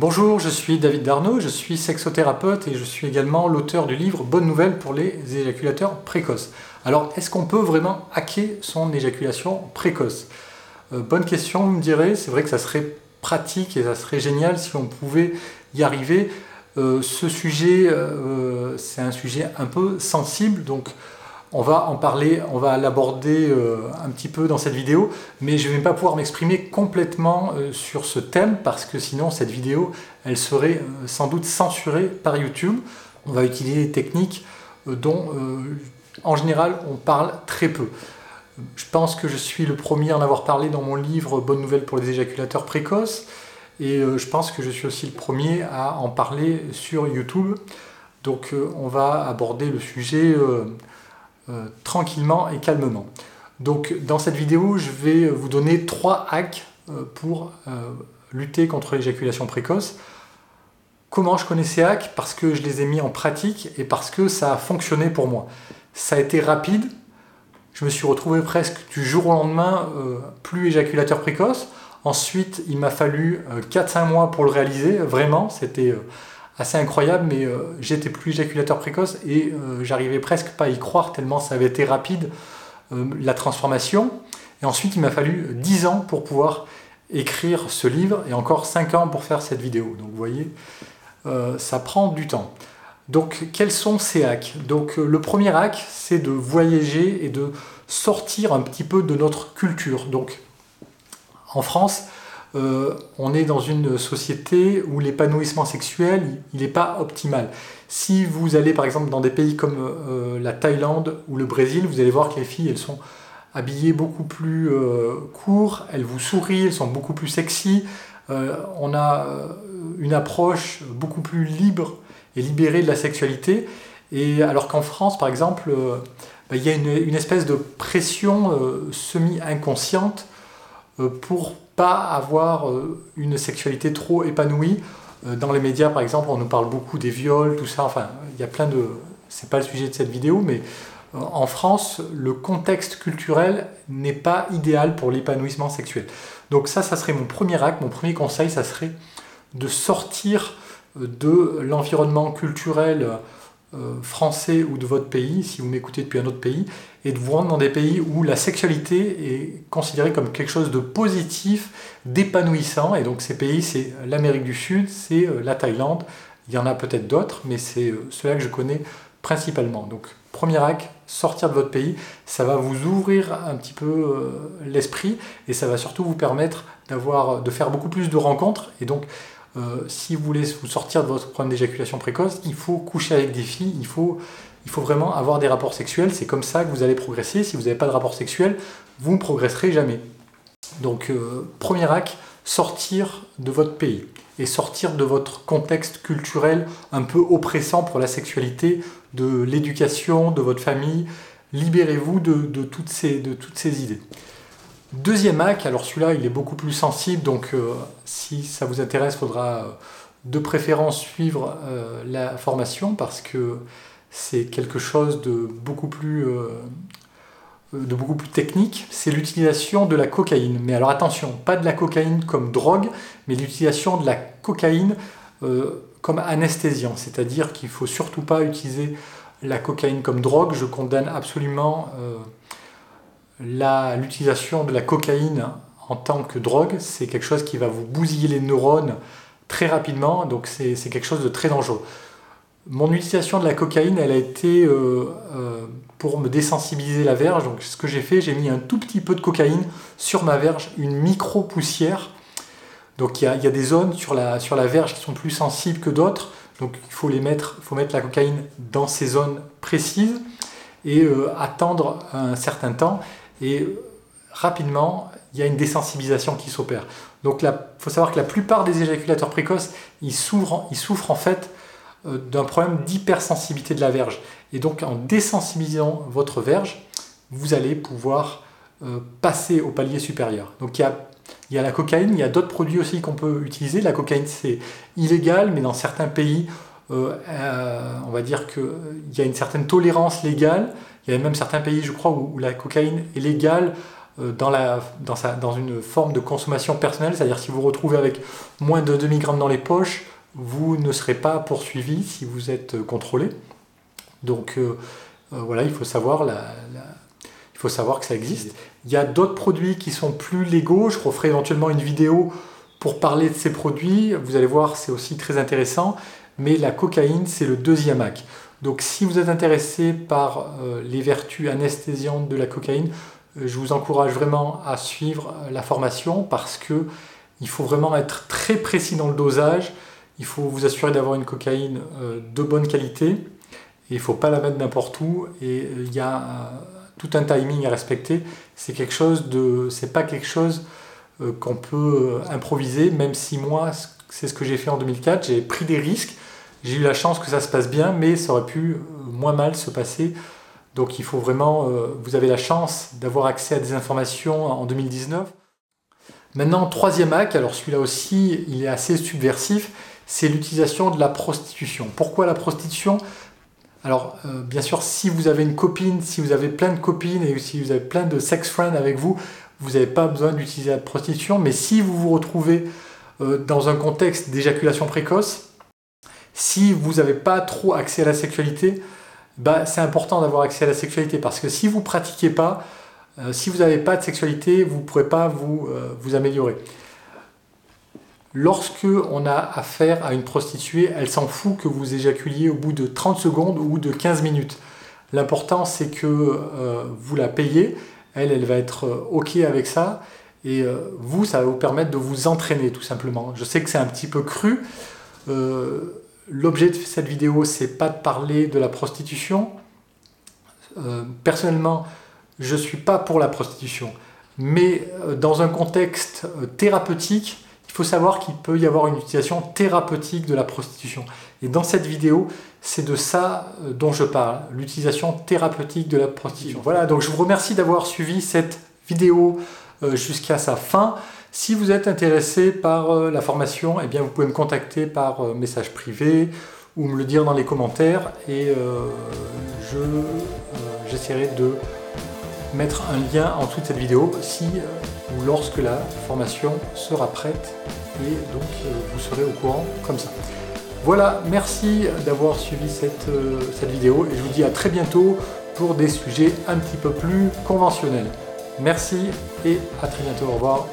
Bonjour, je suis David Darnaud, je suis sexothérapeute et je suis également l'auteur du livre Bonne nouvelle pour les éjaculateurs précoces. Alors, est-ce qu'on peut vraiment hacker son éjaculation précoce? Euh, Bonne question, vous me direz. C'est vrai que ça serait pratique et ça serait génial si on pouvait y arriver. Euh, ce sujet, euh, c'est un sujet un peu sensible, donc on va en parler, on va l'aborder euh, un petit peu dans cette vidéo, mais je ne vais pas pouvoir m'exprimer complètement euh, sur ce thème parce que sinon cette vidéo, elle serait euh, sans doute censurée par YouTube. On va utiliser des techniques dont en général on parle très peu. Je pense que je suis le premier à en avoir parlé dans mon livre Bonne nouvelle pour les éjaculateurs précoces et je pense que je suis aussi le premier à en parler sur YouTube. Donc on va aborder le sujet euh, tranquillement et calmement. Donc dans cette vidéo, je vais vous donner trois hacks euh, pour euh, lutter contre l'éjaculation précoce. Comment je connais ces hacks? Parce que je les ai mis en pratique et parce que ça a fonctionné pour moi. Ça a été rapide. Je me suis retrouvé presque du jour au lendemain plus éjaculateur précoce. Ensuite, il m'a fallu 4-5 mois pour le réaliser. Vraiment, c'était assez incroyable, mais euh, j'étais plus éjaculateur précoce et euh, j'arrivais presque pas à y croire tellement ça avait été rapide euh, la transformation. Et ensuite, il m'a fallu 10 ans pour pouvoir écrire ce livre et encore 5 ans pour faire cette vidéo. Donc vous voyez, ça prend du temps. Donc quels sont ces hacks? Donc le premier hack, c'est de voyager et de sortir un petit peu de notre culture. Donc en France, euh, on est dans une société où l'épanouissement sexuel, il n'est pas optimal. Si vous allez par exemple dans des pays comme euh, la Thaïlande ou le Brésil, vous allez voir que les filles, elles sont habillées beaucoup plus euh, court, elles vous sourient, elles sont beaucoup plus sexy. on a une approche beaucoup plus libre et libérée de la sexualité. Et alors qu'en France, par exemple, bah, il y a une, une, espèce de pression semi-inconsciente pour pas avoir euh, une sexualité trop épanouie. Euh, dans les médias, par exemple, on nous parle beaucoup des viols, tout ça. Enfin, il y a plein de. C'est pas le sujet de cette vidéo, mais euh, en France, le contexte culturel n'est pas idéal pour l'épanouissement sexuel. Donc ça, ça serait mon premier acte, mon premier conseil, ça serait de sortir de l'environnement culturel euh, français ou de votre pays, si vous m'écoutez depuis un autre pays, et de vous rendre dans des pays où la sexualité est considérée comme quelque chose de positif, d'épanouissant. Et donc ces pays, c'est l'Amérique du Sud, c'est euh, la Thaïlande. Il y en a peut-être d'autres, mais c'est euh, ceux-là que je connais principalement. Donc premier acte, sortir de votre pays, ça va vous ouvrir un petit peu l'esprit et ça va surtout vous permettre d'avoir, de faire beaucoup plus de rencontres et donc euh, si vous voulez vous sortir de votre problème d'éjaculation précoce, il faut coucher avec des filles, il faut, vraiment avoir des rapports sexuels. C'est comme ça que vous allez progresser. Si vous n'avez pas de rapport sexuel, vous ne progresserez jamais. Donc, euh, premier acte, sortir de votre pays et sortir de votre contexte culturel un peu oppressant pour la sexualité, de l'éducation, de votre famille. Libérez-vous de, toutes ces, de toutes ces idées. Deuxième hack, alors celui-là il est beaucoup plus sensible, donc euh, si ça vous intéresse, il faudra euh, de préférence suivre euh, la formation parce que c'est quelque chose de beaucoup plus, de beaucoup plus technique. C'est l'utilisation de la cocaïne. Mais alors attention, pas de la cocaïne comme drogue, mais l'utilisation de la cocaïne comme anesthésiant. C'est-à-dire qu'il ne faut surtout pas utiliser la cocaïne comme drogue. Je condamne absolument l'utilisation de la cocaïne en tant que drogue, c'est quelque chose qui va vous bousiller les neurones très rapidement, donc c'est quelque chose de très dangereux. Mon utilisation de la cocaïne, elle a été euh, euh, pour me désensibiliser la verge. Donc ce que j'ai fait, j'ai mis un tout petit peu de cocaïne sur ma verge, une micro-poussière. Donc il y, a, des zones sur la, sur la verge qui sont plus sensibles que d'autres. Donc il faut, les mettre, faut mettre la cocaïne dans ces zones précises et euh, attendre un certain temps et rapidement, il y a une désensibilisation qui s'opère. Donc il faut savoir que la plupart des éjaculateurs précoces, ils souffrent, en fait euh, d'un problème d'hypersensibilité de la verge. Et donc en désensibilisant votre verge, vous allez pouvoir euh, passer au palier supérieur. Donc il y a, il y a la cocaïne, il y a d'autres produits aussi qu'on peut utiliser. La cocaïne c'est illégal, mais dans certains pays, euh, on va dire qu'il y a une certaine tolérance légale. Il y a même certains pays, je crois, où, la cocaïne est légale dans, la, dans, une forme de consommation personnelle, c'est-à-dire si vous vous retrouvez avec moins de 2 mg dans les poches, vous ne serez pas poursuivi si vous êtes contrôlé. Donc voilà, il faut savoir il faut savoir que ça existe. Il y a d'autres produits qui sont plus légaux. Je referai éventuellement une vidéo pour parler de ces produits. Vous allez voir, c'est aussi très intéressant. Mais la cocaïne, c'est le deuxième acte. Donc si vous êtes intéressé par euh, les vertus anesthésiantes de la cocaïne, euh, je vous encourage vraiment à suivre euh, la formation parce que il faut vraiment être très précis dans le dosage. Il faut vous assurer d'avoir une cocaïne de bonne qualité. Et il ne faut pas la mettre n'importe où. Et il y a tout un timing à respecter. C'est quelque chose de, c'est pas quelque chose qu'on peut improviser. Même si moi, c'est ce que j'ai fait en 2004, j'ai pris des risques. J'ai eu la chance que ça se passe bien, mais ça aurait pu euh, moins mal se passer. Donc il faut vraiment, vous avez la chance d'avoir accès à des informations en 2019. Maintenant, troisième acte, alors celui-là aussi, il est assez subversif, c'est l'utilisation de la prostitution. Pourquoi la prostitution? Alors, euh, bien sûr, si vous avez une copine, si vous avez plein de copines et si vous avez plein de sex friends avec vous, vous n'avez pas besoin d'utiliser la prostitution. Mais si vous vous retrouvez euh, dans un contexte d'éjaculation précoce, si vous n'avez pas trop accès à la sexualité, bah, c'est important d'avoir accès à la sexualité parce que si vous ne pratiquez pas, euh, si vous n'avez pas de sexualité, vous ne pourrez pas vous, vous améliorer. Lorsque on a affaire à une prostituée, elle s'en fout que vous éjaculiez au bout de 30 secondes ou de 15 minutes. L'important c'est que euh, vous la payez, elle, elle va être euh, OK avec ça, et euh, vous, ça va vous permettre de vous entraîner tout simplement. Je sais que c'est un petit peu cru. L'objet de cette vidéo, c'est pas de parler de la prostitution. personnellement, je ne suis pas pour la prostitution, mais dans un contexte thérapeutique, il faut savoir qu'il peut y avoir une utilisation thérapeutique de la prostitution. Et dans cette vidéo, c'est de ça euh, dont je parle, l'utilisation thérapeutique de la prostitution. Voilà, donc je vous remercie d'avoir suivi cette vidéo euh, jusqu'à sa fin. Si vous êtes intéressé par euh, la formation, eh bien vous pouvez me contacter par message privé ou me le dire dans les commentaires et j'essaierai de mettre un lien en dessous de cette vidéo si ou lorsque la formation sera prête et donc euh, vous serez au courant comme ça. Voilà, merci d'avoir suivi cette, euh, cette vidéo et je vous dis à très bientôt pour des sujets un petit peu plus conventionnels. Merci et à très bientôt, au revoir.